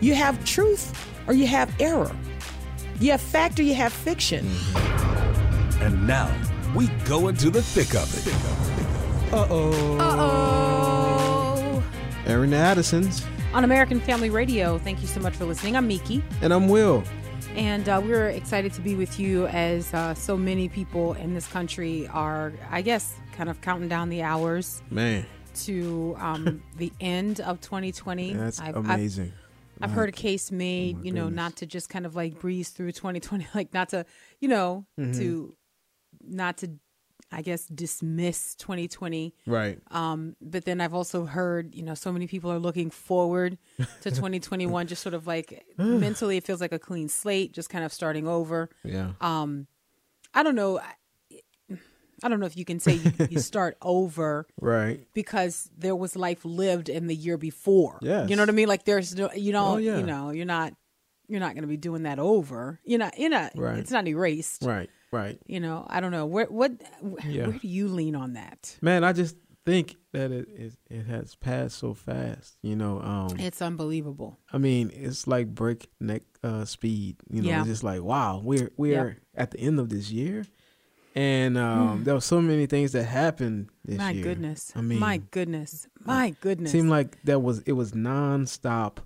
You have truth or you have error. You have fact or you have fiction. And now we go into the thick of it. Uh oh. Uh oh. Airing the Addisons. On American Family Radio, thank you so much for listening. I'm Miki. And I'm Will. And uh, we're excited to be with you as uh, so many people in this country are, I guess, kind of counting down the hours Man, to um, the end of 2020. that's I've, amazing. I've, I've heard a case made, my you know, goodness. not to just kind of like breeze through 2020, like not to, you know, Mm-hmm. to not to, I guess, dismiss 2020. right. Um, but then I've also heard, you know, so many people are looking forward to 2021, just sort of like mentally, it feels like a clean slate, just kind of starting over. Yeah. Um, I don't know. I- don't know if you can say you, you start over right. because there was life lived in the year before. Yeah, You know what I mean? Like there's no, you don't, Oh, yeah. you know, you're not, you're not going to be doing that over. You're not, you're not, Right. it's not erased. Right. Right. You know, I don't know. Where, what, Yeah. where do you lean on that? Man, I just think that it it, it has passed so fast. You know, um, It's unbelievable. I mean, it's like breakneck uh, speed. You know, Yeah. it's just like wow, we're we're at the end of this year, and um, there were so many things that happened this My year. goodness. I mean, my goodness. My goodness. It seemed like that was it was nonstop.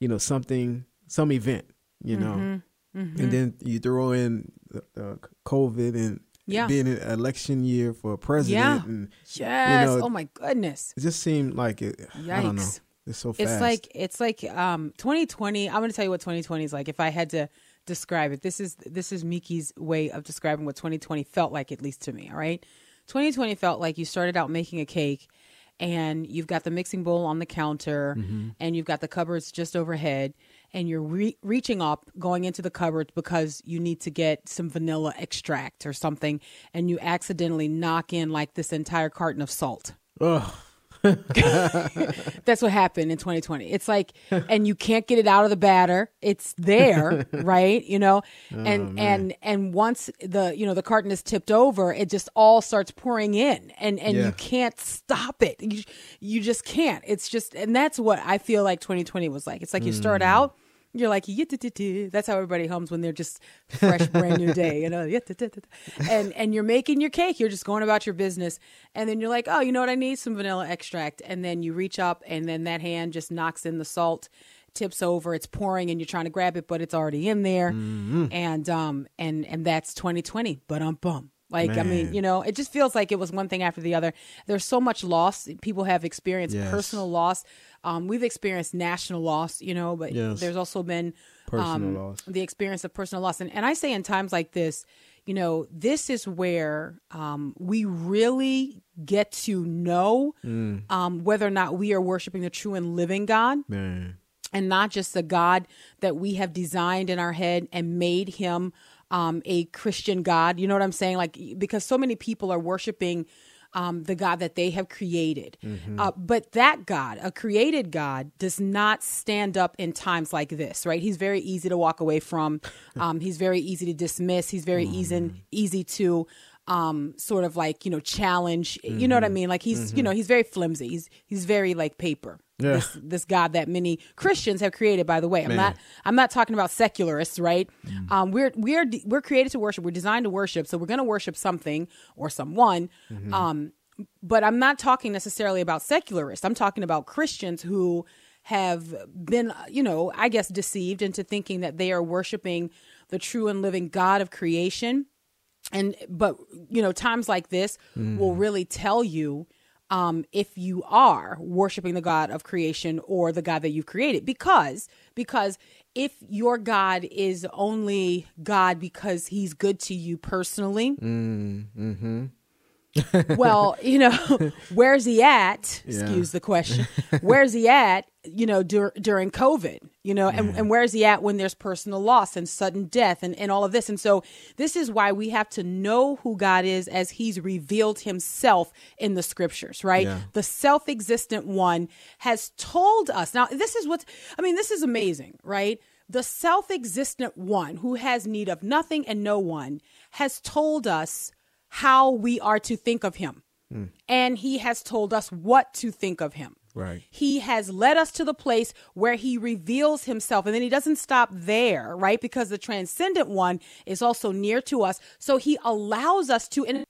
You know, something some event. You know, Mm-hmm. and then you throw in the, the COVID and Yeah. being an election year for a president, Yeah. and yes. know, oh my goodness. it just seemed like it. I don't know. Yikes. It's so fast. It's like it's like um 2020. I'm going to tell you what 2020 is like if I had to describe it. This is this is Miki's way of describing what 2020 felt like at least to me, all right? 2020 felt like you started out making a cake and you've got the mixing bowl on the counter Mm-hmm. and you've got the cupboards just overhead and you're re- reaching up going into the cupboard because you need to get some vanilla extract or something and you accidentally knock in like this entire carton of salt. Ugh. That's what happened in 2020. It's like, and you can't get it out of the batter. It's there, right? You know, Oh, and and and once the you know the carton is tipped over, it just all starts pouring in, and and Yeah. you can't stop it. You you just can't. It's just, and that's what I feel like 2020 was like. It's like you start Mm. out. You're like, that's how everybody hums when they're just fresh, brand new day, you know. And and you're making your cake. You're just going about your business, and then you're like, oh, you know what? I need some vanilla extract, and then you reach up, and then that hand just knocks in the salt, tips over, it's pouring, and you're trying to grab it, but it's already in there, and um and and that's 2020. But um bum. Like I mean, you know, it just feels like it was one thing after the other. There's so much loss. People have experienced Yes. personal loss. Um, we've experienced national loss, you know, but Yes. there's also been Personal um, loss. the experience of personal loss. And, and I say in times like this, you know, this is where um, we really get to know Mm. um, whether or not we are worshiping the true and living God Man. and not just the God that we have designed in our head and made him um, a Christian God. You know what I'm saying? Like, because so many people are worshiping um, the God that they have created. Uh, but that God, a created God, does not stand up in times like this, right? He's very easy to walk away from. Um, he's very easy to dismiss. He's very easy, easy to um sort of like you know challenge you know what i mean like he's you know he's very flimsy he's he's very like paper Yeah. this this God that many Christians have created. By the way, I'm not I'm not talking about secularists, right? Um, we're we're we're created to worship. We're designed to worship, so we're going to worship something or someone. Um, but I'm not talking necessarily about secularists. I'm talking about Christians who have been, you know, I guess deceived into thinking that they are worshiping the true and living God of creation and but you know times like this will really tell you um, if you are worshiping the God of creation or the God that you've created. Because because if your God is only God because He's good to you personally, Mm-hmm. well, you know, where's he at? Yeah. Excuse the question. Where's he at? You know, dur- during COVID, you know, and, and where's he at when there's personal loss and sudden death and, and all of this? And so this is why we have to know who God is as he's revealed himself in the scriptures, right? Yeah. The self existent one has told us. Now, this is what, I mean, this is amazing, right? The self existent one who has need of nothing and no one has told us how we are to think of him. And he has told us what to think of him. Right. He has led us to the place where he reveals himself. And then he doesn't stop there, right? Because the transcendent one is also near to us. So he allows us to. And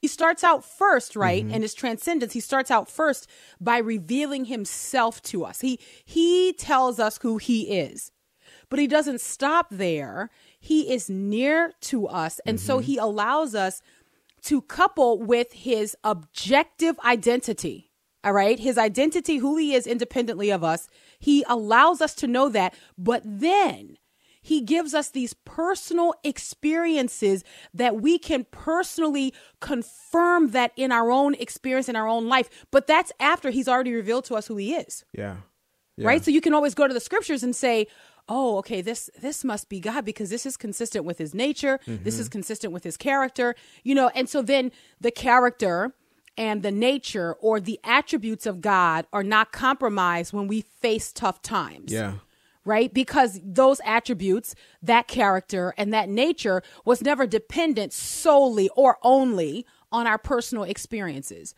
he starts out first, right? Mm-hmm. In his transcendence, he starts out first by revealing himself to us. He he tells us who he is. But he doesn't stop there. He is near to us. And so mm-hmm. he allows us to couple with his objective identity. All right. His identity, who he is independently of us. He allows us to know that. But then he gives us these personal experiences that we can personally confirm that in our own experience in our own life. But that's after he's already revealed to us who he is Yeah. Yeah. right so you can always go to the scriptures and say oh okay this this must be god because this is consistent with his nature this is mm-hmm. consistent with his character you know and so then the character and the nature or the attributes of god are not compromised when we face tough times Yeah. right? Because those attributes, that character, and that nature was never dependent solely or only on our personal experiences.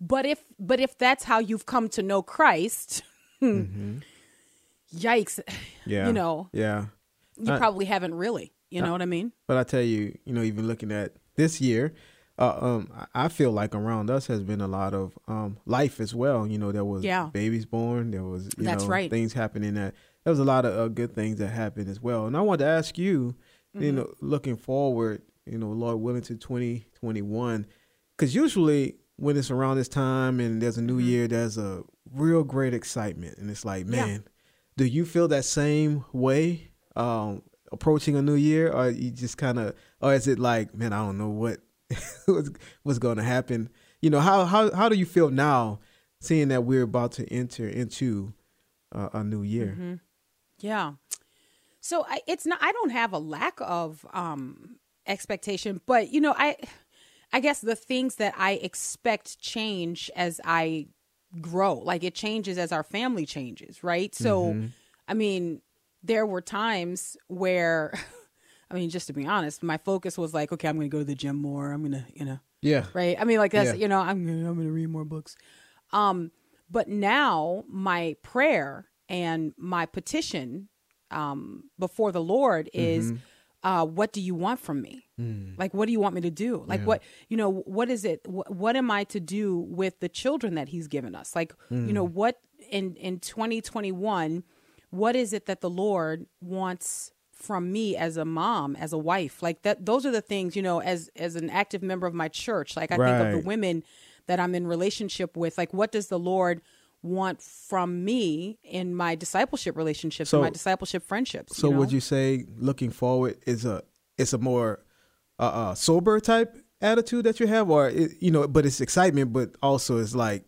But if but if that's how you've come to know Christ, mm-hmm. Yikes, Yeah. you know, Yeah. you I- probably haven't really. You know what I mean? But I tell you, you know, even looking at this year, uh, um, I I feel like around us has been a lot of um, life as well. You know, there was Yeah. babies born, there was you That's know right. things happening that there was a lot of uh, good things that happened as well. And I want to ask you, Mm-hmm. you know, looking forward, you know, Lord willing to twenty twenty one, because usually when it's around this time and there's a new Mm-hmm. year, there's a real great excitement, and it's like, Yeah. Do you feel that same way? Um, approaching a new year or you just kind of or is it like man i don't know what what's, what's going to happen you know how how how do you feel now seeing that we're about to enter into uh, a new year Mm-hmm. Yeah. So I, it's not. I don't have a lack of um, expectation, but you know, I, I guess the things that I expect change as I grow. Like it changes as our family changes, right? So, I mean, there were times where, I mean, just to be honest, my focus was like, okay, I'm going to go to the gym more. I'm going to, you know, yeah right? I mean, like that's Yeah. you know, I'm gonna, I'm going to read more books. Um, but now my prayer and my petition um, before the Lord is, uh, what do you want from me? Like, what do you want me to do? Like, what you know, what is it? What, what am I to do with the children that He's given us? Like, you know, what in in 2021, what is it that the Lord wants? from me as a mom as a wife like that those are the things you know as as an active member of my church like i think of the women that i'm in relationship with like what does the lord want from me in my discipleship relationships So- and my discipleship friendships so you know? would you say looking forward is a it's a more uh, uh sober type attitude that you have or it, you know but it's excitement but also it's like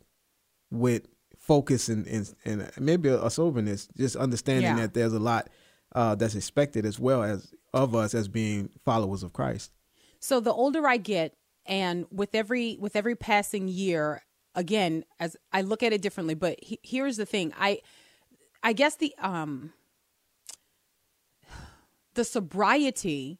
with focus and and, and maybe a, a soberness just understanding Yeah. that there's a lot uh that's expected as well as of us as being followers of christ so the older i get and with every with every passing year again as i look at it differently but he, here's the thing. I i guess the um the sobriety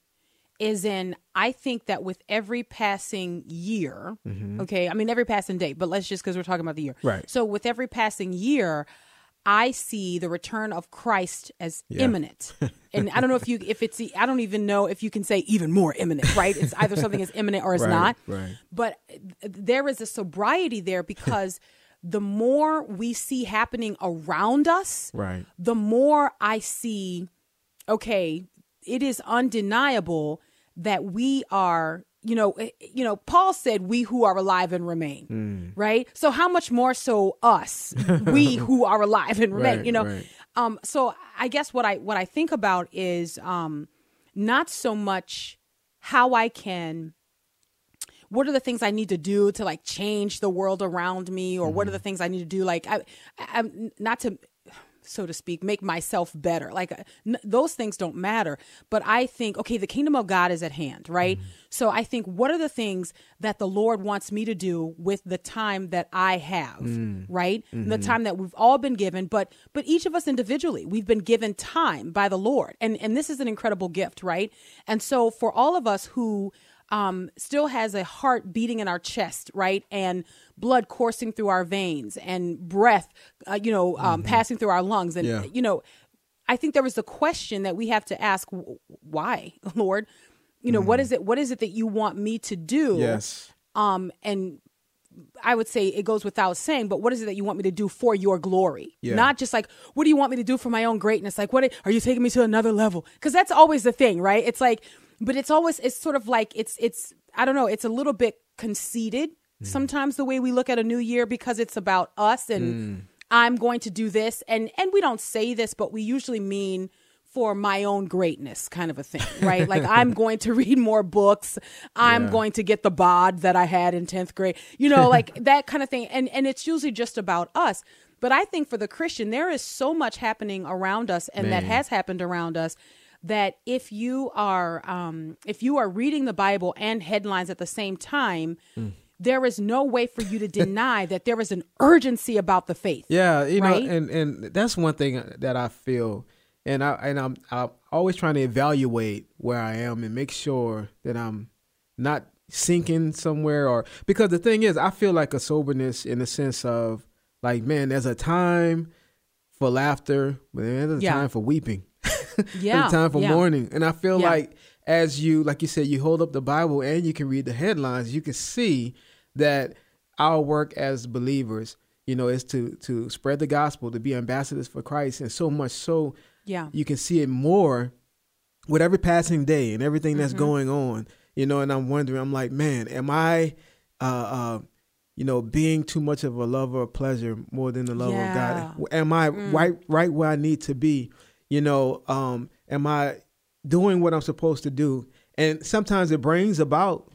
is in i think that with every passing year okay i mean every passing day but let's just because we're talking about the year. Right. so with every passing year i see the return of christ as imminent. And i don't know if you if it's i don't even know if you can say even more imminent right? It's either something is imminent or it's Right, not. right. but there is a sobriety there because the more we see happening around us right. the more I see, okay, it is undeniable that we are, you know, eh, you know, Paul said, "We who are alive and remain," right? So how much more so us, we who are alive and remain, Right, you know? right. Um, so I guess what I what I think about is um, not so much how I can what are the things I need to do to like change the world around me, or what are the things I need to do? Like, I, I, I'm not to so to speak, make myself better. Like n- those things don't matter. But I think, okay, the kingdom of God is at hand, right? Mm-hmm. So I think, what are the things that the Lord wants me to do with the time that I have, mm. right? Mm-hmm. The time that we've all been given, but but each of us individually, we've been given time by the Lord, and and this is an incredible gift, right? And so for all of us who um, still has a heart beating in our chest, right? And blood coursing through our veins and breath, uh, you know, um, mm-hmm. passing through our lungs. And, yeah. you know, I think there was a question that we have to ask why, Lord? You know, mm-hmm. what is it? What is it that you want me to do? Yes. Um, and I would say it goes without saying, but what is it that you want me to do for your glory? Yeah. Not just like, what do you want me to do for my own greatness? Like, what are you taking me to another level? Because that's always the thing, right? It's like, but it's always it's sort of like it's it's I don't know, it's a little bit conceited mm. sometimes the way we look at a new year because it's about us and mm. I'm going to do this and and we don't say this but we usually mean for my own greatness kind of a thing, right? like I'm going to read more books. I'm yeah. going to get the bod that I had in 10th grade. You know, like that kind of thing. And and it's usually just about us. But I think for the Christian, there is so much happening around us and Man. that has happened around us that if you are um, if you are reading the Bible and headlines at the same time, mm. there is no way for you to deny that there is an urgency about the faith. Yeah, you right? know, and and that's one thing that I feel, and I and I'm I'm always trying to evaluate where I am and make sure that I'm not sinking somewhere or because the thing is, I feel like a soberness in the sense of like, man, there's a time for laughter, but there's a yeah. time for weeping. yeah, time for yeah. mourning. And I feel yeah. like as you, like you said, you hold up the Bible and you can read the headlines, you can see that our work as believers, you know, is to to spread the gospel, to be ambassadors for Christ, and so much so, yeah, you can see it more with every passing day and everything that's mm-hmm. going on. You know, and I'm wondering, I'm like, man, am I, uh, uh, you know, being too much of a lover of pleasure more than the love yeah. of God? Am I mm. right right where I need to be? You know, um, am I doing what I'm supposed to do? And sometimes it brings about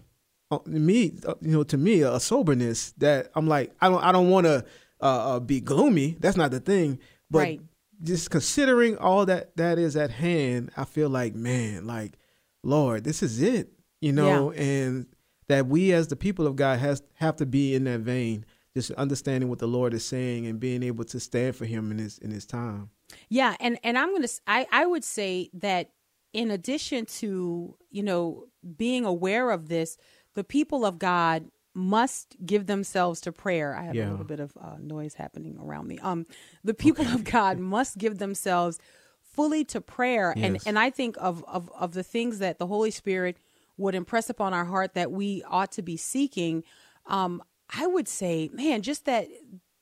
uh, me, uh, you know, to me a soberness that I'm like, I don't, I don't want to uh, uh, be gloomy. That's not the thing, but right. just considering all that that is at hand, I feel like, man, like, Lord, this is it, you know, yeah. and that we as the people of God has have to be in that vein, just understanding what the Lord is saying and being able to stand for Him in His in His time. Yeah, and and I'm gonna I I would say that in addition to you know being aware of this, the people of God must give themselves to prayer. I have yeah. a little bit of uh, noise happening around me. Um, the people okay. of God must give themselves fully to prayer, yes. and and I think of of of the things that the Holy Spirit would impress upon our heart that we ought to be seeking. Um, I would say, man, just that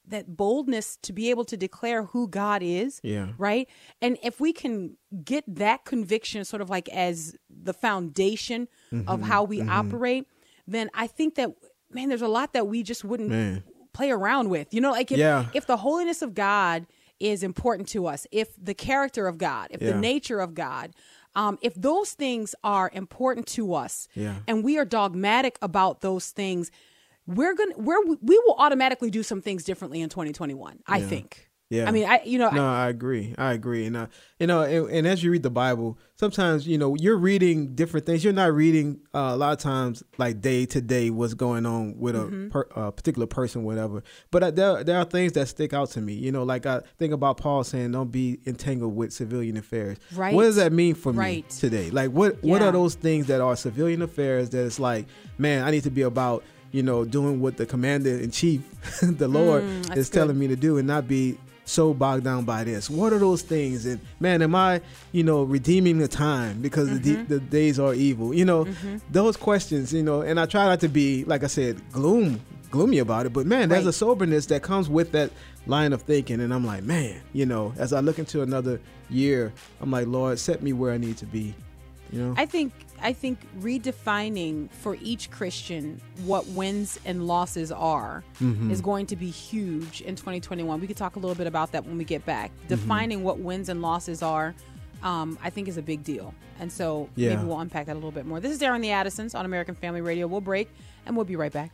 that boldness to be able to declare who God is. Yeah. Right. And if we can get that conviction sort of like as the foundation mm-hmm. of how we mm-hmm. operate, then I think that man, there's a lot that we just wouldn't man. play around with. You know, like if yeah. if the holiness of God is important to us, if the character of God, if yeah. the nature of God, um, if those things are important to us yeah. and we are dogmatic about those things, we're gonna we're we will automatically do some things differently in 2021 i yeah. think. Yeah. I mean i you know no i, I agree. I agree. And I, you know and, and, as you read the bible sometimes you know you're reading different things. You're not reading uh, a lot of times like day to day what's going on with mm-hmm. a per, uh, particular person whatever. But uh, there, there are things that stick out to me. You know like i think about paul saying don't be entangled with civilian affairs. Right what does that mean for right. me today? Like what yeah. what are those things that are civilian affairs that it's like man i need to be about you know, doing what the commander in chief, the Lord, mm, is good. telling me to do and not be so bogged down by this. What are those things? And man, am I, you know, redeeming the time because mm-hmm. the, the, days are evil? You know, mm-hmm. those questions, you know, and I try not to be, like I said, gloom, gloomy about it. But man, there's a soberness that comes with that line of thinking. And I'm like, man, you know, as I look into another year, I'm like, Lord, set me where I need to be. You know? I think I think redefining for each Christian what wins and losses are mm-hmm. is going to be huge in 2021. We could talk a little bit about that when we get back. Mm-hmm. Defining what wins and losses are um, I think is a big deal. And so Yeah. maybe we'll unpack that a little bit more. This is Airing the Addisons on American Family Radio. We'll break and we'll be right back.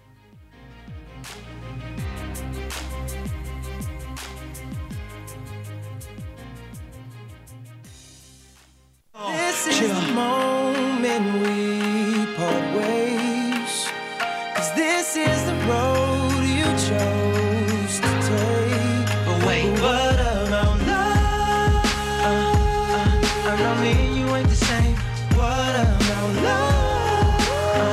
This is the moment we part ways. Cause this is the road you chose to take. But wait, what about love? Uh, uh, I know me and you ain't the same. What about love? Uh,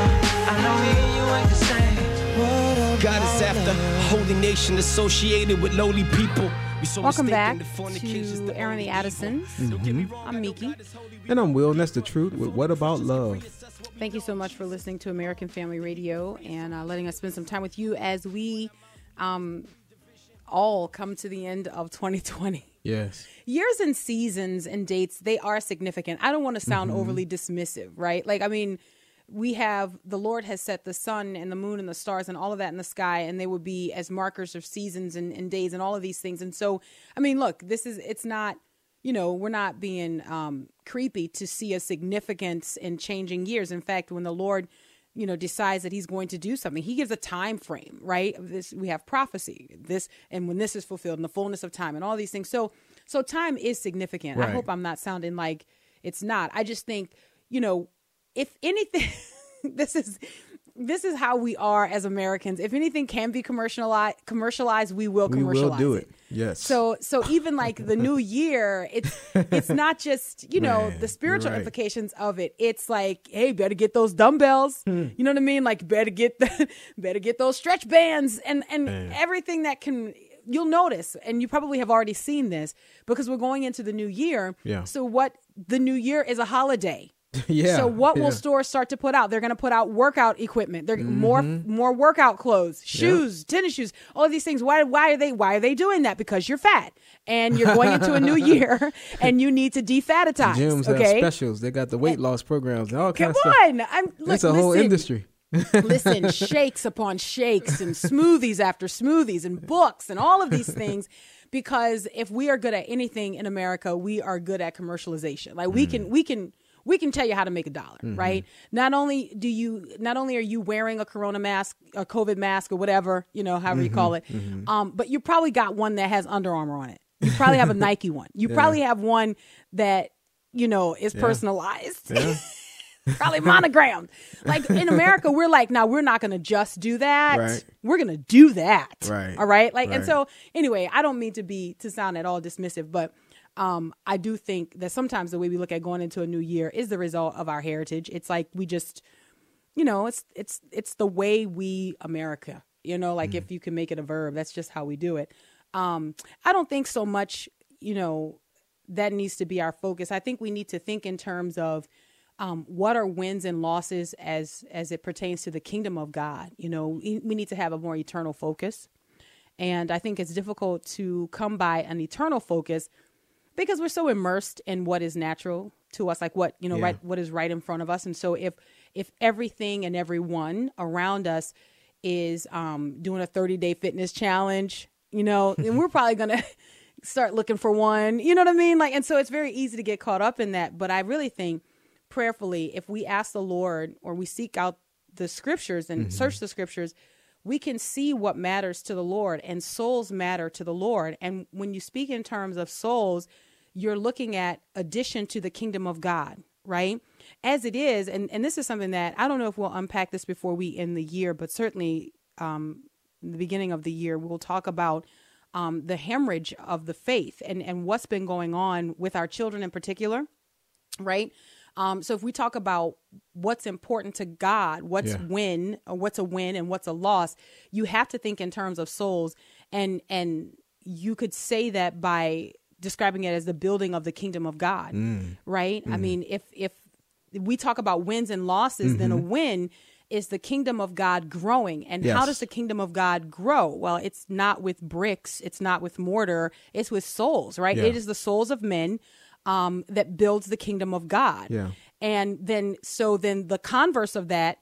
uh, I know me and you ain't the same. What about God is after a holy nation associated with lowly people. We so Welcome back mistaken that fornication's to the Airing the evil. Addisons. Don't get me wrong, I'm I Miki. God is holy, And I'm Will, and that's the truth. With what about love? Thank you so much for listening to American Family Radio and uh, letting us spend some time with you as we um, all come to the end of 2020. Yes. Years and seasons and dates, they are significant. I don't want to sound Mm-hmm. overly dismissive, right? Like, I mean, we have the Lord has set the sun and the moon and the stars and all of that in the sky, and they would be as markers of seasons and, and days and all of these things. And so, I mean, look, this is, it's not, you know, we're not being um, creepy to see a significance in changing years. In fact, when the Lord, you know, decides that He's going to do something, He gives a time frame, right? This we have prophecy, this, and when this is fulfilled in the fullness of time, and all these things. So, so time is significant. I hope I'm not sounding like it's not. I just think, you know, if anything, this is this is how we are as Americans. If anything can be commercialized, commercialized, we will We commercialize will do it. Yes. so so even like the new year, it's it's not just, you know, Man, the spiritual right. implications of it. It's like, hey, better get those dumbbells. Hmm. You know what I mean? Like better get the better get those stretch bands and and everything that can you'll notice and you probably have already seen this because we're going into the new year. Yeah. So what the new year is a holiday. yeah. So what yeah. will stores start to put out? They're going to put out workout equipment. They're Mm-hmm. more more workout clothes, shoes, tennis shoes, all of these things. Why why are they why are they doing that? Because you're fat and you're going into a new year and you need to defatitize. Gyms have specials. They got the weight loss programs and all kind of stuff. on. I'm look, It's a whole listen, industry. listen, shakes upon shakes and smoothies after smoothies and books and all of these things. Because if we are good at anything in America, we are good at commercialization. Like we can, we can, we can tell you how to make a dollar, mm-hmm. right? Not only do you, not only are you wearing a Corona mask, a COVID mask, or whatever, you know, however you mm-hmm. call it, mm-hmm. um, but you probably got one that has Under Armour on it. You probably have a Nike one. You probably have one that you know is personalized. probably monogrammed. Like in America, we're like, now we're not going to just do that. Right. We're going to do that. Right. All right. Like, and so anyway, I don't mean to be to sound at all dismissive, but um, I do think that sometimes the way we look at going into a new year is the result of our heritage. It's like we just, you know, it's it's it's the way we America. You know, like if you can make it a verb, that's just how we do it. Um, I don't think so much. You know, that needs to be our focus. I think we need to think in terms of um, what are wins and losses as as it pertains to the kingdom of God. You know, we, we need to have a more eternal focus, and I think it's difficult to come by an eternal focus because we're so immersed in what is natural to us, like what you know, Yeah. right, what is right in front of us. And so if if everything and everyone around us is um, doing a 30 day fitness challenge, you know, then we're probably gonna start looking for one. You know what I mean? Like, and so it's very easy to get caught up in that. But I really think prayerfully, if we ask the Lord or we seek out the scriptures and search the scriptures, we can see what matters to the Lord and souls matter to the Lord. And when you speak in terms of souls, you're looking at addition to the kingdom of God, right? As it is, and, and this is something that I don't know if we'll unpack this before we end the year, but certainly um, in the beginning of the year, we'll talk about um, the hemorrhage of the faith and, and what's been going on with our children in particular right? Um, so if we talk about what's important to God, what's Yeah. win or what's a win and what's a loss, you have to think in terms of souls, and and you could say that by describing it as the building of the kingdom of God, mm. right? I mm-hmm. mean, if if we talk about wins and losses, then a mm-hmm. win is the kingdom of God growing. And how does the kingdom of God grow? Well, it's not with bricks, it's not with mortar, it's with souls, right? Yeah. It is the souls of men um, that builds the kingdom of God. Yeah. And then, so then the converse of that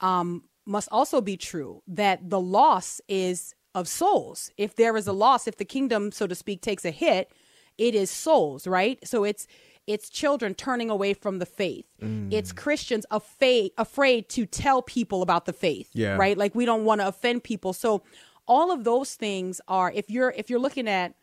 um, must also be true that the loss is of souls. If there is a loss, if the kingdom, so to speak, takes a hit, it is souls, right? So it's it's children turning away from the faith. It's Christians afraid afraid to tell people about the faith, Yeah. right? Like we don't want to offend people. So all of those things are if you're if you're looking at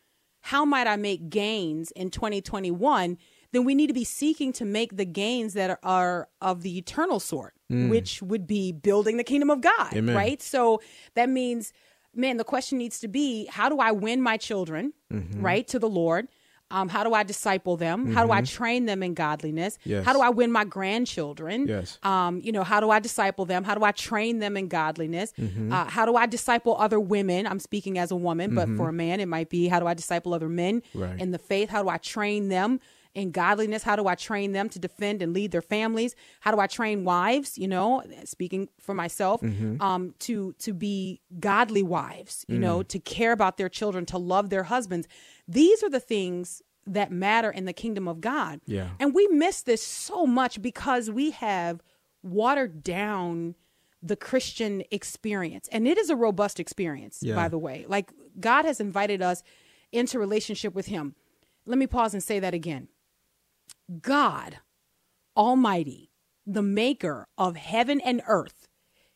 how might I make gains in 2021, then we need to be seeking to make the gains that are, are of the eternal sort, mm. which would be building the kingdom of God, Amen. right? So that means, man, the question needs to be how do I win my children, mm-hmm. right, to the Lord? Um, how do I disciple them? How do I train them in godliness? Yes. How do I win my grandchildren? Yes. Um, you know, how do I disciple them? How do I train them in godliness? Uh, how do I disciple other women? I'm speaking as a woman, but for a man, it might be how do I disciple other men Right. in the faith? How do I train them in godliness? How do I train them to defend and lead their families? How do I train wives? You know, speaking for myself, um, to to be godly wives. You know, to care about their children, to love their husbands. These are the things that matter in the kingdom of God. Yeah. And we miss this so much because we have watered down the Christian experience. And it is a robust experience, Yeah. by the way. Like God has invited us into relationship with him. Let me pause and say that again. God Almighty, the maker of heaven and earth,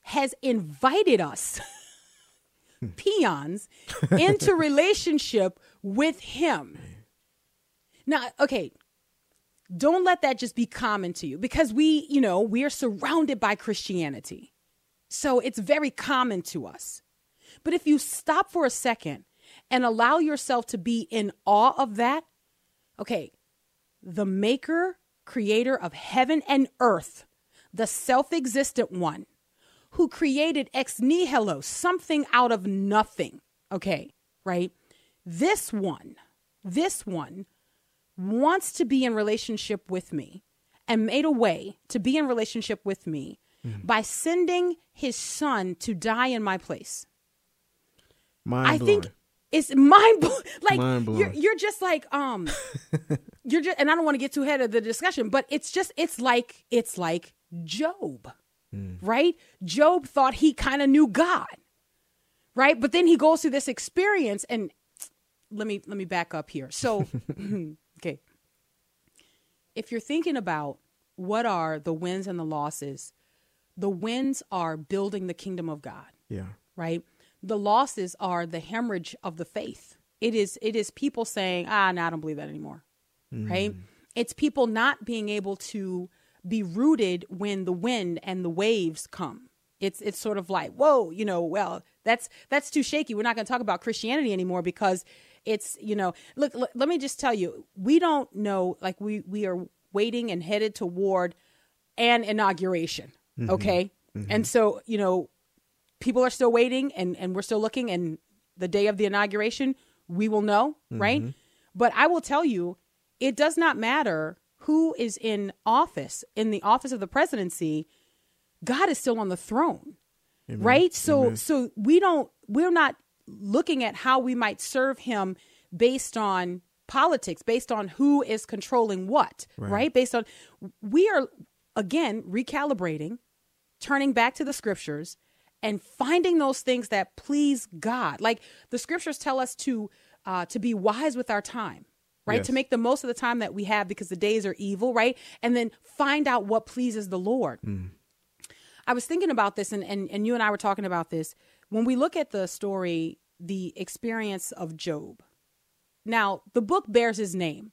has invited us peons into relationship with him. Now, okay, don't let that just be common to you because we, you know, we are surrounded by Christianity. So it's very common to us. But if you stop for a second and allow yourself to be in awe of that, okay, the maker, creator of heaven and earth, the self existent one who created ex nihilo, something out of nothing, okay, right? This one, this one wants to be in relationship with me and made a way to be in relationship with me hmm. by sending his son to die in my place. Mind I blowing. think it's mind blowing. Like Mind-blowing. you're you're just like um you're just and I don't want to get too ahead of the discussion, but it's just it's like it's like Job. Right? Job thought he kind of knew God. Right? But then he goes through this experience and let me let me back up here. So okay. If you're thinking about what are the wins and the losses, the wins are building the kingdom of God yeah. right? The losses are the hemorrhage of the faith. It is it is people saying, "Ah, no, I don't believe that anymore." Mm. Right? It's people not being able to be rooted when the wind and the waves come. It's it's sort of like, "Whoa, you know, well, that's that's too shaky. We're not going to talk about Christianity anymore because it's, you know, look, look let me just tell you, we don't know like we we are waiting and headed toward an inauguration, mm-hmm. okay? Mm-hmm. And so, you know, people are still waiting and, and we're still looking and the day of the inauguration we will know mm-hmm. right? But i will tell you it does not matter who is in office in the office of the presidency god is still on the throne right? So so we don't we're not looking at how we might serve him based on politics based on who is controlling what right? Based on we are again recalibrating turning back to the scriptures and finding those things that please God. Like the scriptures tell us to uh, to be wise with our time, right? Yes. To make the most of the time that we have because the days are evil, right? And then find out what pleases the Lord. I was thinking about this, and, and and you and I were talking about this when we look at the story, the experience of Job. Now, the book bears his name.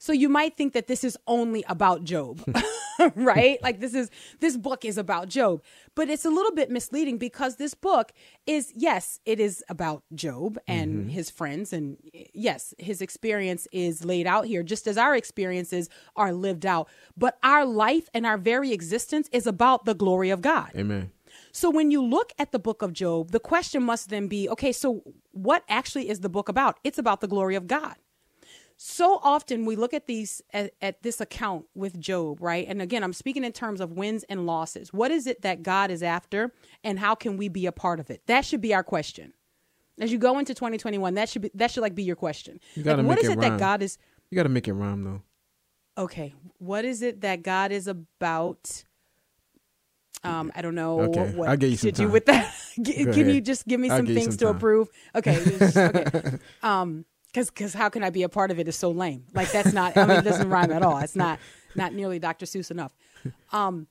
So you might think that this is only about Job, right? Like this is this book is about Job, but it's a little bit misleading because this book is yes, it is about Job and mm-hmm. his friends and yes, his experience is laid out here just as our experiences are lived out, but our life and our very existence is about the glory of God. Amen. So when you look at the book of Job, the question must then be okay, so what actually is the book about? It's about the glory of God. So often we look at these at, at this account with Job, right? And again, I'm speaking in terms of wins and losses. What is it that God is after and how can we be a part of it? That should be our question. As you go into 2021, that should be that should like be your question. You gotta Like, what is it it that. God is You got to make it rhyme though. okay what is it that god is about um i don't know Okay, what I'll give you to do with that G- can you just give me some things some to approve okay, okay. um Because because how can I be a part of it is so lame. Like that's not. I mean, it doesn't rhyme at all. It's not not nearly Dr. Seuss enough. Um,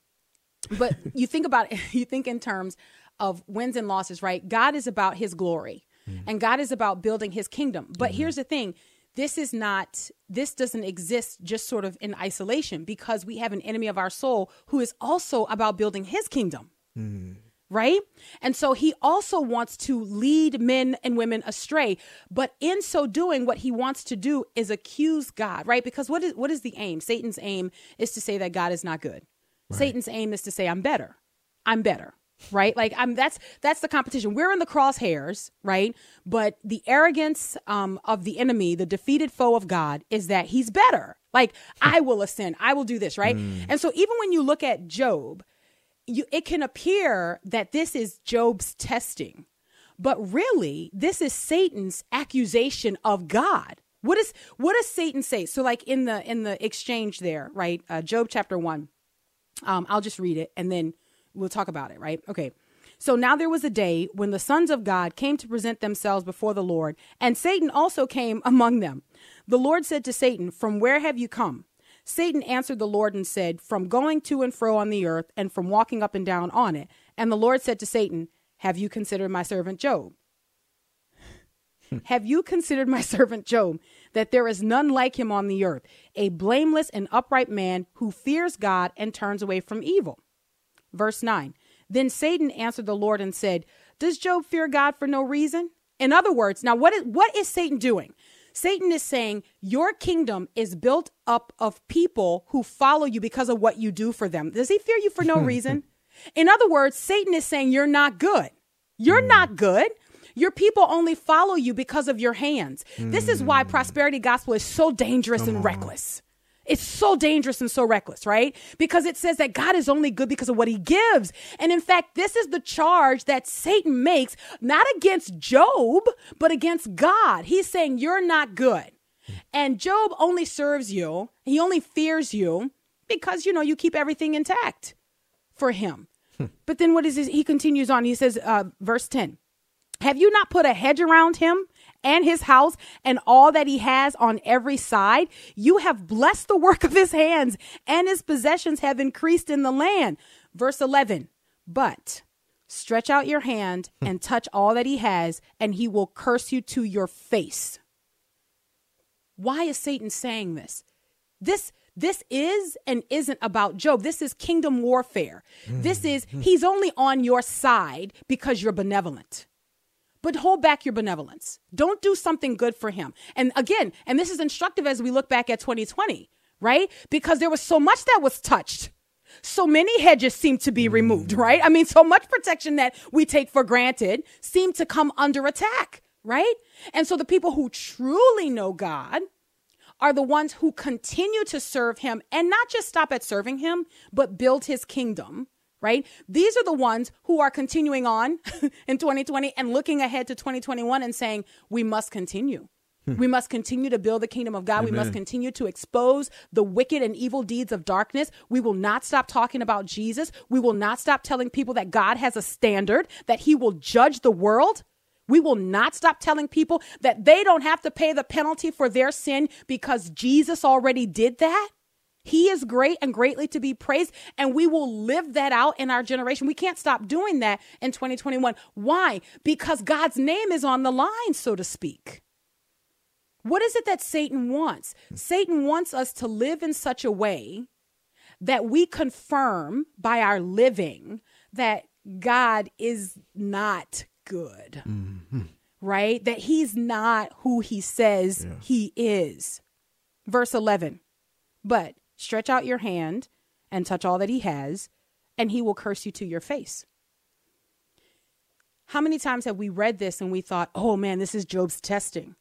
but you think about it, you think in terms of wins and losses, right? God is about His glory, mm-hmm. and God is about building His kingdom. But mm-hmm. here's the thing: this is not. This doesn't exist just sort of in isolation because we have an enemy of our soul who is also about building His kingdom mm-hmm. Right? And so he also wants to lead men and women astray. But in so doing, what he wants to do is accuse God, right? Because what is what is the aim? Satan's aim is to say that God is not good. Satan's aim is to say I'm better. I'm better. Right? Like I'm that's that's the competition. We're in the crosshairs, right? But the arrogance um, of the enemy, the defeated foe of God, is that he's better. Like I will ascend, I will do this, right? And so even when you look at Job, you, it can appear that this is Job's testing, but really this is Satan's accusation of God. What is what does Satan say? So, like in the in the exchange there, right? Uh, Job chapter one. Um, I'll just read it and then we'll talk about it, right? Okay. So now there was a day when the sons of God came to present themselves before the Lord, and Satan also came among them. The Lord said to Satan, From where have you come? Satan answered the Lord and said, From going to and fro on the earth, and from walking up and down on it. And the Lord said to Satan, Have you considered my servant Job? Hmm. Have you considered my servant Job, that there is none like him on the earth, a blameless and upright man who fears God and turns away from evil? Verse 9 Then Satan answered the Lord and said, Does Job fear God for no reason? In other words, now what is, what is Satan doing? Satan is saying, Your kingdom is built up of people who follow you because of what you do for them. Does he fear you for no reason? In other words, Satan is saying, You're not good. You're hmm. not good. Your people only follow you because of your hands. This is hmm. why prosperity gospel is so dangerous and reckless. It's so dangerous and so reckless, right? Because it says that God is only good because of what he gives. And in fact, this is the charge that Satan makes, not against Job, but against God. He's saying, You're not good. And Job only serves you, he only fears you because, you know, you keep everything intact for him. But then what is this? He continues on. He says, uh, verse 10 Have you not put a hedge around him and his house and all that he has on every side? You have blessed the work of his hands, and his possessions have increased in the land. Verse 11 But stretch out your hand hmm. and touch all that he has, and he will curse you to your face. Why is Satan saying this? This this is and isn't about Job. This is kingdom warfare. This hmm. is he's only on your side because you're benevolent. But hold back your benevolence. Don't do something good for him. And again, and this is instructive as we look back at 2020, right? Because there was so much that was touched. So many hedges seem to be removed, mm. right? I mean, so much protection that we take for granted seem to come under attack, right? And so the people who truly know God are the ones who continue to serve him and not just stop at serving him, but build his kingdom, right? These are the ones who are continuing on in 2020 and looking ahead to 2021 and saying, we must continue. Hmm. We must continue to build the kingdom of God. We must continue to expose the wicked and evil deeds of darkness. We will not stop talking about Jesus. We will not stop telling people that God has a standard, that he will judge the world. We will not stop telling people that they don't have to pay the penalty for their sin because Jesus already did that. He is great and greatly to be praised, and we will live that out in our generation. We can't stop doing that in 2021. Why? Because God's name is on the line, so to speak. What is it that Satan wants? Satan wants us to live in such a way that we confirm by our living that God is not good, mm-hmm. right? That he's not who he says he is. Verse 11, but stretch out your hand and touch all that he has, and he will curse you to your face. How many times have we read this and we thought, oh man, this is Job's testing?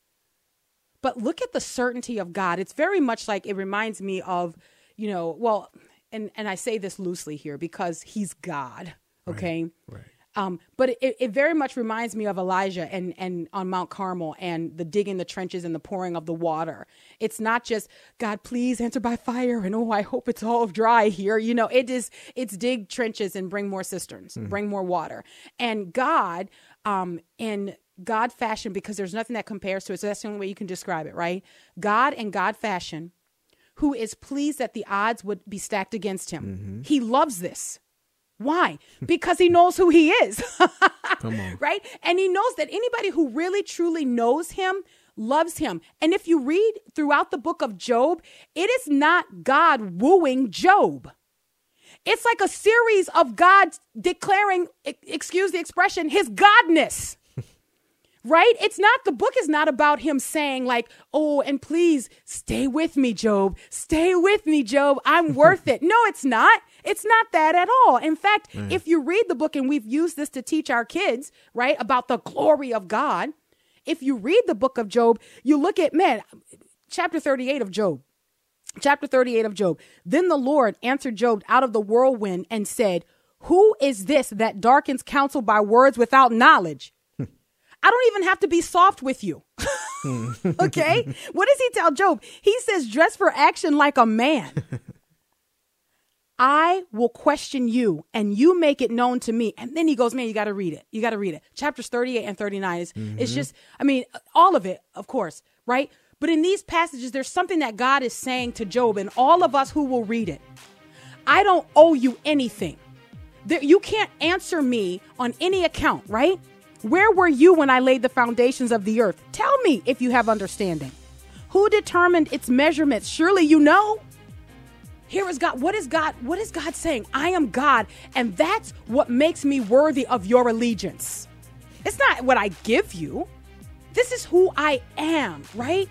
But look at the certainty of God. It's very much like it reminds me of, you know, well, and, and I say this loosely here because he's God, okay? Right. Um, but it, it very much reminds me of Elijah and, and on Mount Carmel and the digging the trenches and the pouring of the water. It's not just God, please answer by fire, and oh, I hope it's all dry here. You know, it is it's dig trenches and bring more cisterns, bring more water. And God, um, in God fashion, because there's nothing that compares to it. So that's the only way you can describe it, right? God and God fashion, who is pleased that the odds would be stacked against him. He loves this. Why? Because he knows who he is. Come on. right? And he knows that anybody who really truly knows him loves him. And if you read throughout the book of Job, it is not God wooing Job. It's like a series of God declaring, excuse the expression, his godness. Right? It's not, the book is not about him saying, like, oh, and please stay with me, Job. Stay with me, Job. I'm worth it. No, it's not. It's not that at all. In fact, mm. if you read the book, and we've used this to teach our kids, right, about the glory of God, if you read the book of Job, you look at, man, chapter 38 of Job. Chapter 38 of Job. Then the Lord answered Job out of the whirlwind and said, Who is this that darkens counsel by words without knowledge? Hmm. I don't even have to be soft with you. Hmm. okay? What does he tell Job? He says, Dress for action like a man. I will question you and you make it known to me. And then he goes, Man, you got to read it. You got to read it. Chapters 38 and 39 is, mm-hmm. it's just, I mean, all of it, of course, right? But in these passages, there's something that God is saying to Job and all of us who will read it. I don't owe you anything. There, you can't answer me on any account, right? Where were you when I laid the foundations of the earth? Tell me if you have understanding. Who determined its measurements? Surely you know. Here is God. What is God? What is God saying? I am God, and that's what makes me worthy of your allegiance. It's not what I give you. This is who I am, right?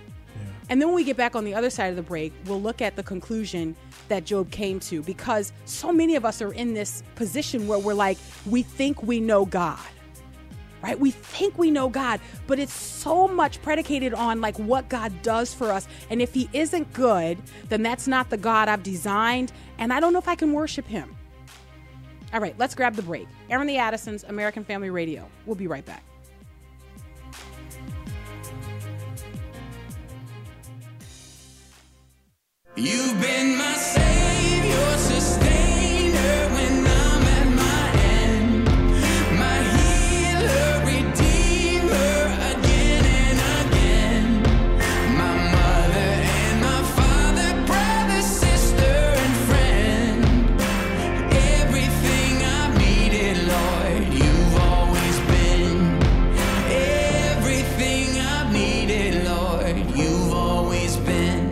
And then when we get back on the other side of the break, we'll look at the conclusion that Job came to because so many of us are in this position where we're like, we think we know God. Right? We think we know God, but it's so much predicated on like what God does for us. And if he isn't good, then that's not the God I've designed, and I don't know if I can worship him. All right, let's grab the break. Airing the Addisons, American Family Radio. We'll be right back. You've been my savior, sustainer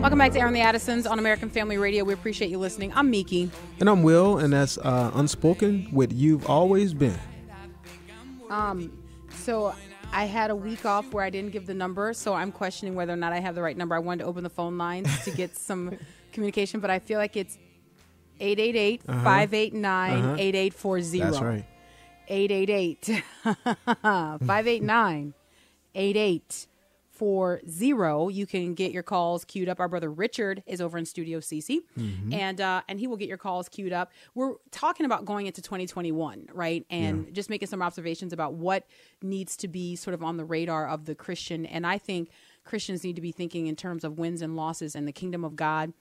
Welcome back to Airing the Addisons on American Family Radio. We appreciate you listening. I'm Miki. And I'm Will, and that's uh, Unspoken with You've Always Been. Um, so I had a week off where I didn't give the number, so I'm questioning whether or not I have the right number. I wanted to open the phone lines to get some communication, but I feel like it's 888 589 8840. That's right. 888 589 8840. You can get your calls queued up. Our brother Richard is over in Studio CC, and uh, and he will get your calls queued up. We're talking about going into 2021, right? And just making some observations about what needs to be sort of on the radar of the Christian. And I think Christians need to be thinking in terms of wins and losses and the kingdom of God.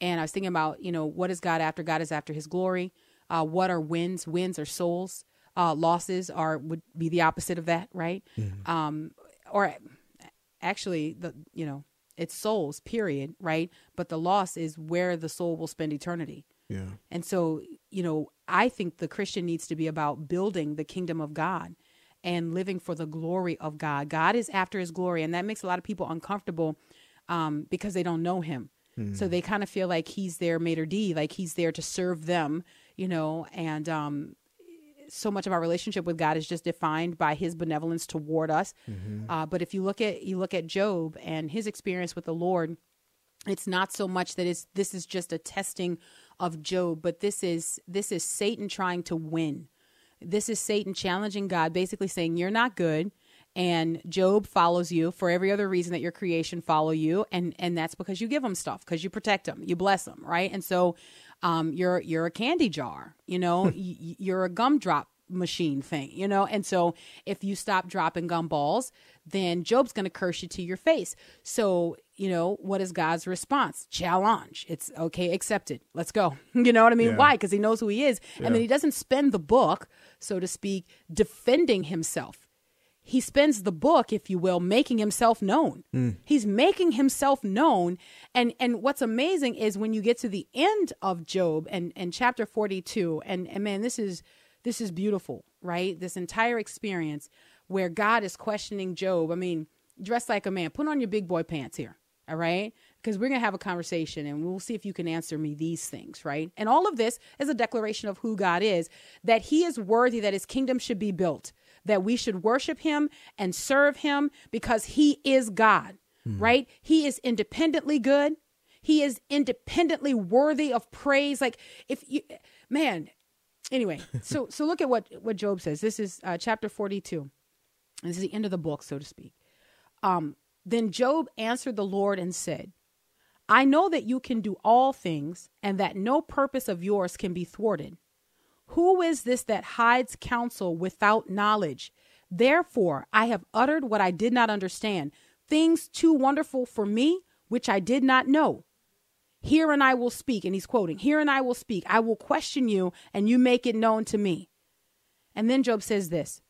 And I was thinking about, you know, what is God after? God is after his glory. Uh, what are wins? Wins are souls. Uh, losses are would be the opposite of that, right? Um, or actually, the you know, it's souls, period, right? But the loss is where the soul will spend eternity. Yeah. And so, you know, I think the Christian needs to be about building the kingdom of God and living for the glory of God. God is after his glory, and that makes a lot of people uncomfortable um, because they don't know him. So they kind of feel like he's their maître d', like he's there to serve them, you know, and um, so much of our relationship with God is just defined by His benevolence toward us. Uh, but if you look at you look at Job and his experience with the Lord, it's not so much that it's this is just a testing of Job, but this is this is Satan trying to win. This is Satan challenging God, basically saying you're not good. And Job follows you for every other reason that your creation follow you, and and that's because you give them stuff, because you protect them you bless them right? And so, um, you're you're a candy jar, you know, you're a gumdrop machine thing, you know. And so, if you stop dropping gumballs, then Job's going to curse you to your face. So, you know, what is God's response? Challenge. It's okay, accepted. Let's go. You know what I mean? Yeah. Why? Because he knows who he is, and then he doesn't spend the book, so to speak, defending himself he spends the book, if you will, making himself known. Mm. He's making himself known. And and what's amazing is when you get to the end of Job and, and chapter 42, and, and man, this is this is beautiful, right? This entire experience where God is questioning Job. I mean, dress like a man, put on your big boy pants here. All right. Because we're going to have a conversation and we'll see if you can answer me these things, right? And all of this is a declaration of who God is, that he is worthy, that his kingdom should be built, that we should worship him and serve him because he is God, right? He is independently good. He is independently worthy of praise. Like, if you, man, anyway, so so look at what what Job says. This is uh, chapter 42. This is the end of the book, so to speak. Um, then Job answered the Lord and said, I know that you can do all things, and that no purpose of yours can be thwarted. Who is this that hides counsel without knowledge? Therefore, I have uttered what I did not understand, things too wonderful for me, which I did not know. Hear and I will speak, and he's quoting, Hear and I will speak. I will question you, and you make it known to me. And then Job says this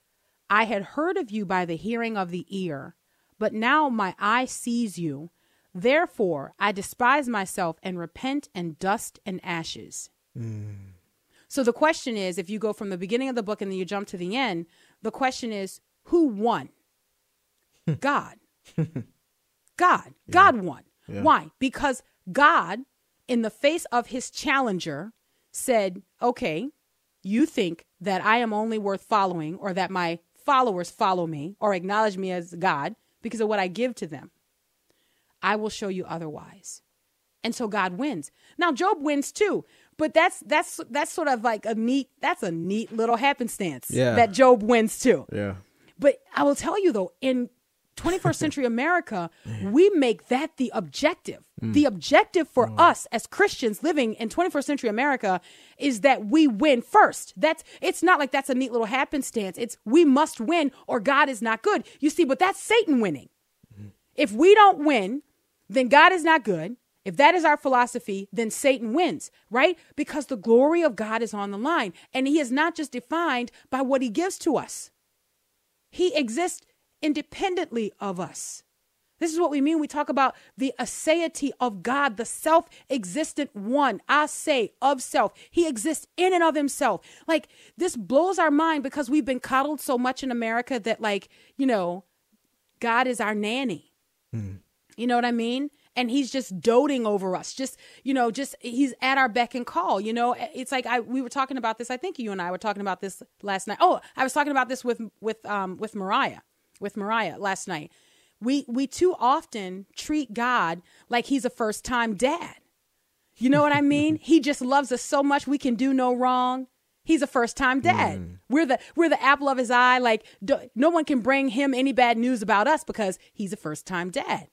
I had heard of you by the hearing of the ear, but now my eye sees you. Therefore, I despise myself and repent in dust and ashes. Mm. So the question is if you go from the beginning of the book and then you jump to the end, the question is who won? Hmm. God. God. God won. Why? Because God, in the face of his challenger, said, Okay, you think that I am only worth following or that my followers follow me or acknowledge me as God because of what I give to them. I will show you otherwise. And so God wins. Now Job wins too, but that's that's that's sort of like a neat that's a neat little happenstance Yeah. that Job wins too. Yeah. But I will tell you though, in 21st century America, we make that the objective. The objective for us as Christians living in 21st century America is that we win first. That's it's not like that's a neat little happenstance. It's we must win or God is not good. You see, but that's Satan winning. If we don't win, then God is not good. If that is our philosophy, then Satan wins, right? Because the glory of God is on the line. And he is not just defined by what he gives to us, he exists independently of us. This is what we mean. We talk about the aseity of God, the self existent one, I say, of self. He exists in and of himself. Like, this blows our mind because we've been coddled so much in America that, like, you know, God is our nanny. Hmm. You know what I mean? And he's just doting over us. Just, you know, just he's at our beck and call. You know, it's like I we were talking about this. I think you and I were talking about this last night. Oh, I was talking about this with with um with Mariah, with Mariah last night. We we too often treat God like he's a first time dad. You know what I mean? he just loves us so much we can do no wrong. He's a first time dad. We're the we're the apple of his eye. Like do, no one can bring him any bad news about us because he's a first time dad.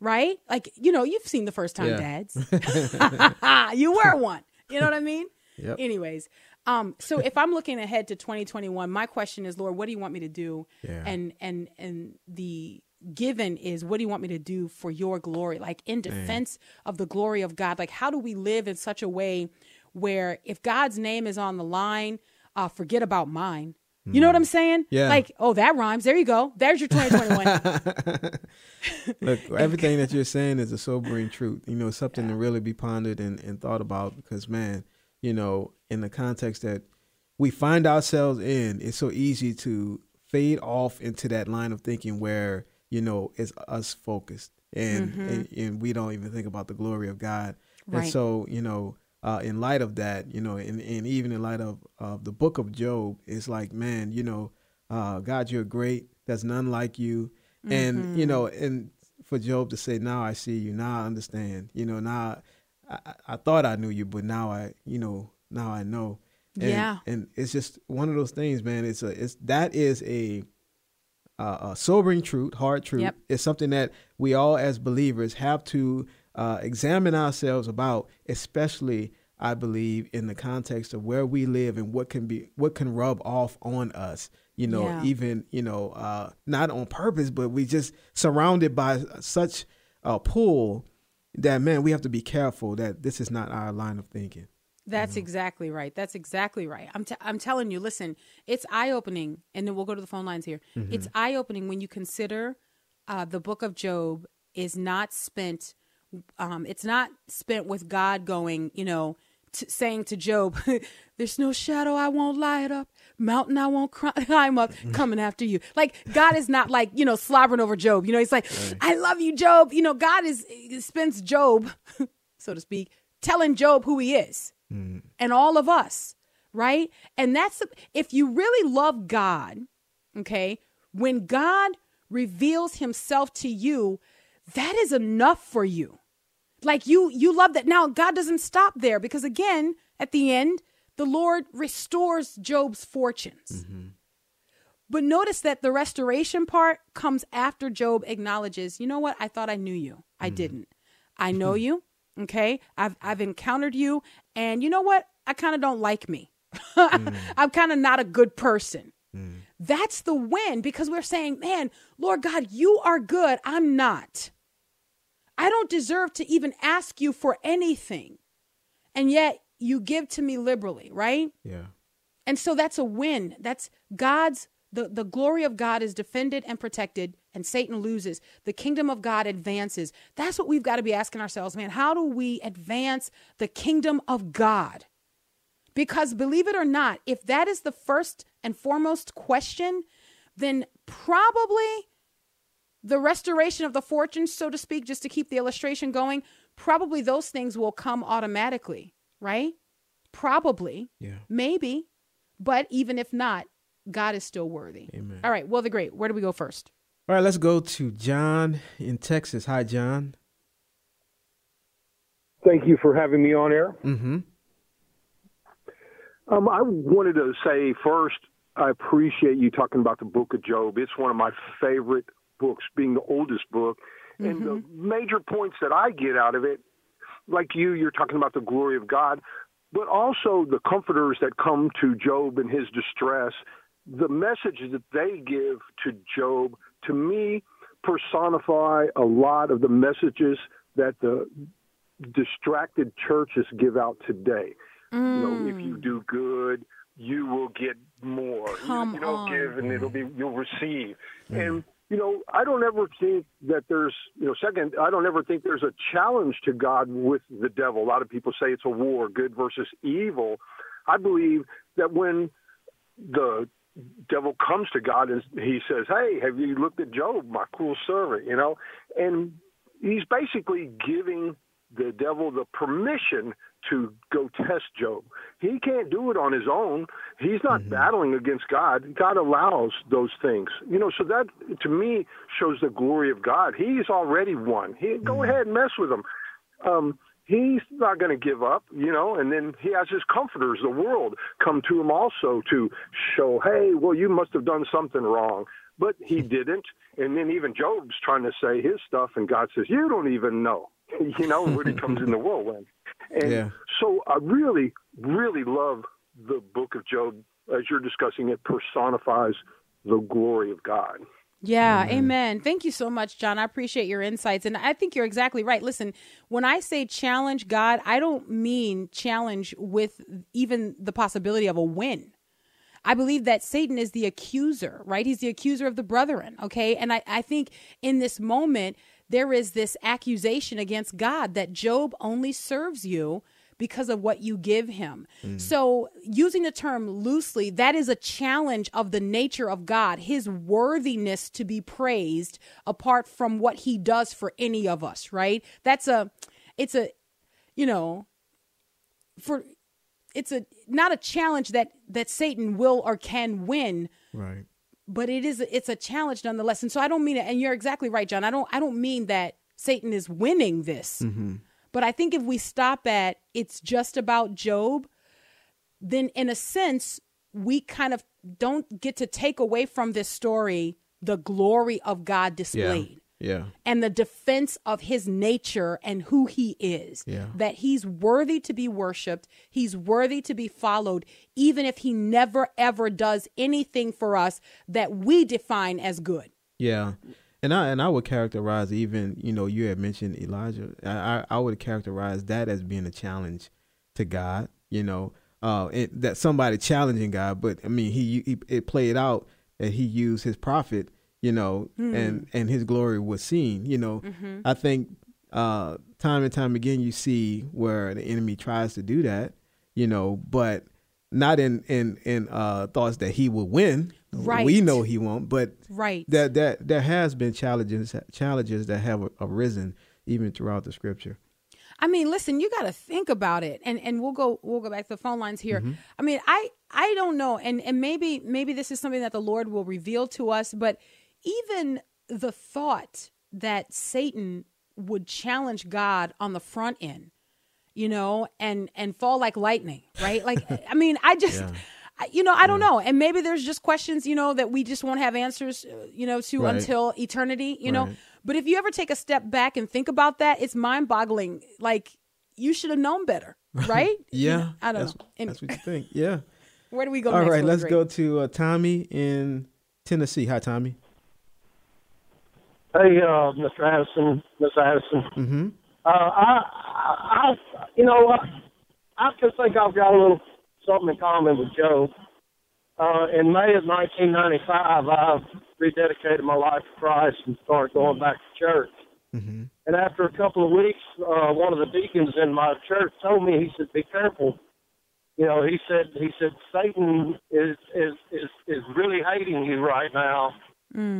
Right? Like you know, you've seen the first time Yeah. dads. you were one. You know what I mean? Yep. Anyways, um, so if I'm looking ahead to 2021, my question is, Lord, what do you want me to do? Yeah. And and and the given is what do you want me to do for your glory like in defense of the glory of god like how do we live in such a way where if god's name is on the line uh forget about mine you know what mm. i'm saying Yeah. like oh that rhymes there you go there's your 2021 Look, everything that you're saying is a sobering truth. You know, something to really be pondered and, and thought about because, man, you know, in the context that we find ourselves in, it's so easy to fade off into that line of thinking where, you know, it's us focused and, mm-hmm. and, and we don't even think about the glory of God. And Right. so, you know, uh, in light of that, you know, and, and even in light of, of the book of Job, it's like, man, you know, uh, God, you're great. There's none like you. And, you know, and for Job to say, now I see you, now I understand, you know, now I, I, I thought I knew you, but now I, you know, now I know. And, Yeah. And it's just one of those things, man. It's a, it's, that is a, uh, a sobering truth, hard truth. Yep. It's something that we all as believers have to uh, examine ourselves about, especially I believe in the context of where we live and what can be what can rub off on us. You know, Yeah. even you know, uh, not on purpose, but we just surrounded by such a pull that man, we have to be careful that this is not our line of thinking. That's exactly right. That's exactly right. I'm, t- I'm telling you, listen, it's eye opening. And then we'll go to the phone lines here. It's eye opening when you consider uh, the book of Job is not spent, um, it's not spent with God going, you know, t- saying to Job, there's no shadow I won't light up, mountain I won't climb up, coming after you. Like, God is not like, you know, slobbering over Job. You know, he's like, I love you, Job. You know, God is, spends Job, so to speak, telling Job who he is and all of us, right? And that's if you really love God, okay, when God reveals himself to you, that is enough for you. Like you you love that. Now God doesn't stop there because again, at the end, the Lord restores Job's fortunes. Mm-hmm. But notice that the restoration part comes after Job acknowledges, you know what? I thought I knew you. I mm-hmm. didn't. I know mm-hmm. you. Okay. I've I've encountered you. And you know what? I kind of don't like me. Mm. I'm kind of not a good person. Mm. That's the win because we're saying, man, Lord God, you are good. I'm not. I don't deserve to even ask you for anything. And yet you give to me liberally, right? Yeah. And so that's a win. That's God's the, the glory of God is defended and protected, and Satan loses. The kingdom of God advances. That's what we've got to be asking ourselves, man. How do we advance the kingdom of God? Because believe it or not, if that is the first and foremost question, then probably the restoration of the fortunes, so to speak, just to keep the illustration going, probably those things will come automatically, right? Probably. Yeah. Maybe. But even if not, God is still worthy. Amen. All right. Well, the great. Where do we go first? All right, let's go to John in Texas. Hi, John. Thank you for having me on air. Mm-hmm. Um, I wanted to say first, I appreciate you talking about the book of Job. It's one of my favorite books, being the oldest book. And the mm-hmm. major points that I get out of it, like you, you're talking about the glory of God, but also the comforters that come to Job in his distress, the message that they give to Job, to me, personify a lot of the messages that the distracted churches give out today. You know, if you mm. do good, you will get more. Come you, you know, on. give and it'll be you'll receive. Mm. And you know, I don't ever think that there's you know, second, I don't ever think there's a challenge to God with the devil. A lot of people say it's a war, good versus evil. I believe that when the devil comes to God and he says, "Hey, have you looked at Job, my cruel servant?" You know, and he's basically giving the devil the permission to go test Job. He can't do it on his own. He's not battling against God. God allows those things. You know, so that to me shows the glory of God. He's already won. He go ahead and mess with him. Um He's not going to give up, you know, and then he has his comforters, the world, come to him also to show, hey, well, you must have done something wrong. But he hmm. didn't. And then even Job's trying to say his stuff, and God says, you don't even know, you know, when he comes in the whirlwind. And Yeah. so I really, really love the book of Job as you're discussing it personifies the glory of God. Yeah, amen. Thank you so much, John. I appreciate your insights. And I think you're exactly right. Listen, when I say challenge God, I don't mean challenge with even the possibility of a win. I believe that Satan is the accuser, right? He's the accuser of the brethren, okay? And I, I think in this moment, there is this accusation against God that Job only serves you because of what you give him. Mm. So, using the term loosely, that is a challenge of the nature of God, his worthiness to be praised apart from what he does for any of us, right? That's a it's a you know, for it's a not a challenge that that Satan will or can win, Right. but it is it's a challenge nonetheless. And so I don't mean it. And you're exactly right, John. I don't I don't mean that Satan is winning this. Mm-hmm. But I think if we stop at it's just about Job, then in a sense we kind of don't get to take away from this story the glory of God displayed Yeah. and the defense of his nature and who he is. Yeah. That he's worthy to be worshiped, he's worthy to be followed, even if he never ever does anything for us that we define as good. Yeah, and I and I would characterize even you know you had mentioned Elijah. I I, would characterize that as being a challenge to God. You know, uh, that somebody challenging God, but I mean, he, he it played out that he used his prophet. You know, Hmm. and and his glory was seen. You know, Mm-hmm. I think uh, time and time again you see where the enemy tries to do that. You know, but not in in in uh, thoughts that he will win. Right. We know he won't, but Right. that that there has been challenges challenges that have arisen even throughout the scripture. I mean, listen, you got to think about it, and and we'll go we'll go back to the phone lines here. I mean, I I don't know, and and maybe maybe this is something that the Lord will reveal to us, but even the thought that Satan would challenge God on the front end, you know, and and fall like lightning, right? Like, I mean, I just. I- You know, I don't know, and maybe there's just questions, you know, that we just won't have answers, uh, you know, to Right. until eternity, you know. But if you ever take a step back and think about that, it's mind-boggling. Like you should have known better, right? Yeah, I don't that's, know. And That's what you think. Yeah. where do we go All right, let's Gray? go to uh, Tommy in Tennessee. Hi, Tommy. Hey, uh, Mr. Addison, Miss Addison. Mm-hmm. Uh, I, I, I, you know, I, I just think I've got a little something in common with Joe. Uh, in May of 1995, I rededicated my life to Christ and started going back to church. Mm-hmm. And after a couple of weeks, uh, one of the deacons in my church told me, he said, "Be careful." You know, he said, he said, Satan is is is is really hating you right now,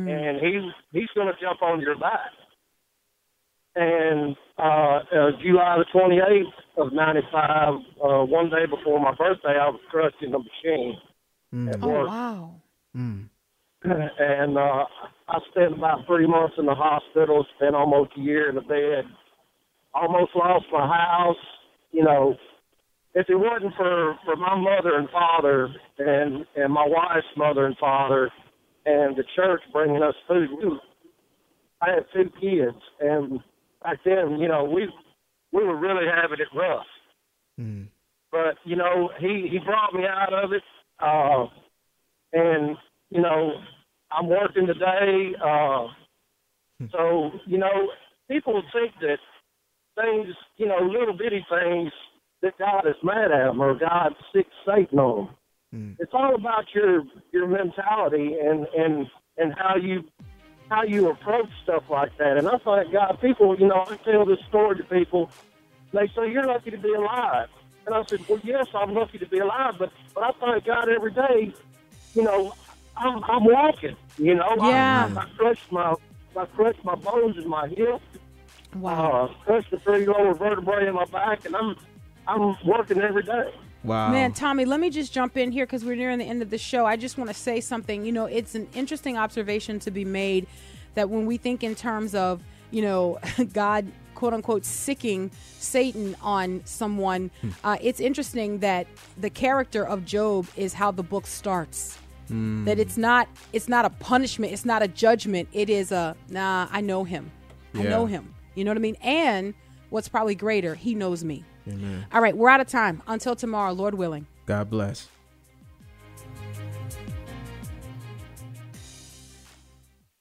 and he's he's going to jump on your back. And uh, uh, July the 28th of '95, uh, one day before my birthday, I was crushed in a machine at Oh wow. Mm. and uh, I spent about three months in the hospital. Spent almost a year in the bed. Almost lost my house. You know, if it wasn't for for my mother and father, and and my wife's mother and father, and the church bringing us food, we, I had two kids, and back then, you know, we we were really having it rough. Mm. but you know he he brought me out of it. Uh and you know i'm working today. Uh so you know people think that things you know little bitty things that god is mad at them or god sticks satan on them Mm. it's all about your your mentality and and and how you how you approach stuff like that and i thank god people you know i tell this story to people they say you're lucky to be alive and I said, well, yes, I'm lucky to be alive, but but I thank God every day. You know, I'm I'm walking. You know, Yeah. I, I crushed my I crushed my bones in my hip. Wow. Uh, crushed the three lower vertebrae in my back, and I'm I'm working every day. Wow. Man, Tommy, let me just jump in here because we're nearing the end of the show. I just want to say something. You know, it's an interesting observation to be made that when we think in terms of, you know, God, quote unquote, sicking Satan on someone, uh, it's interesting that the character of Job is how the book starts. That it's not it's not a punishment, it's not a judgment. It is a nah, I know him. I know him. You know what I mean? And what's probably greater, he knows me. All right, we're out of time. Until tomorrow, Lord willing. God bless.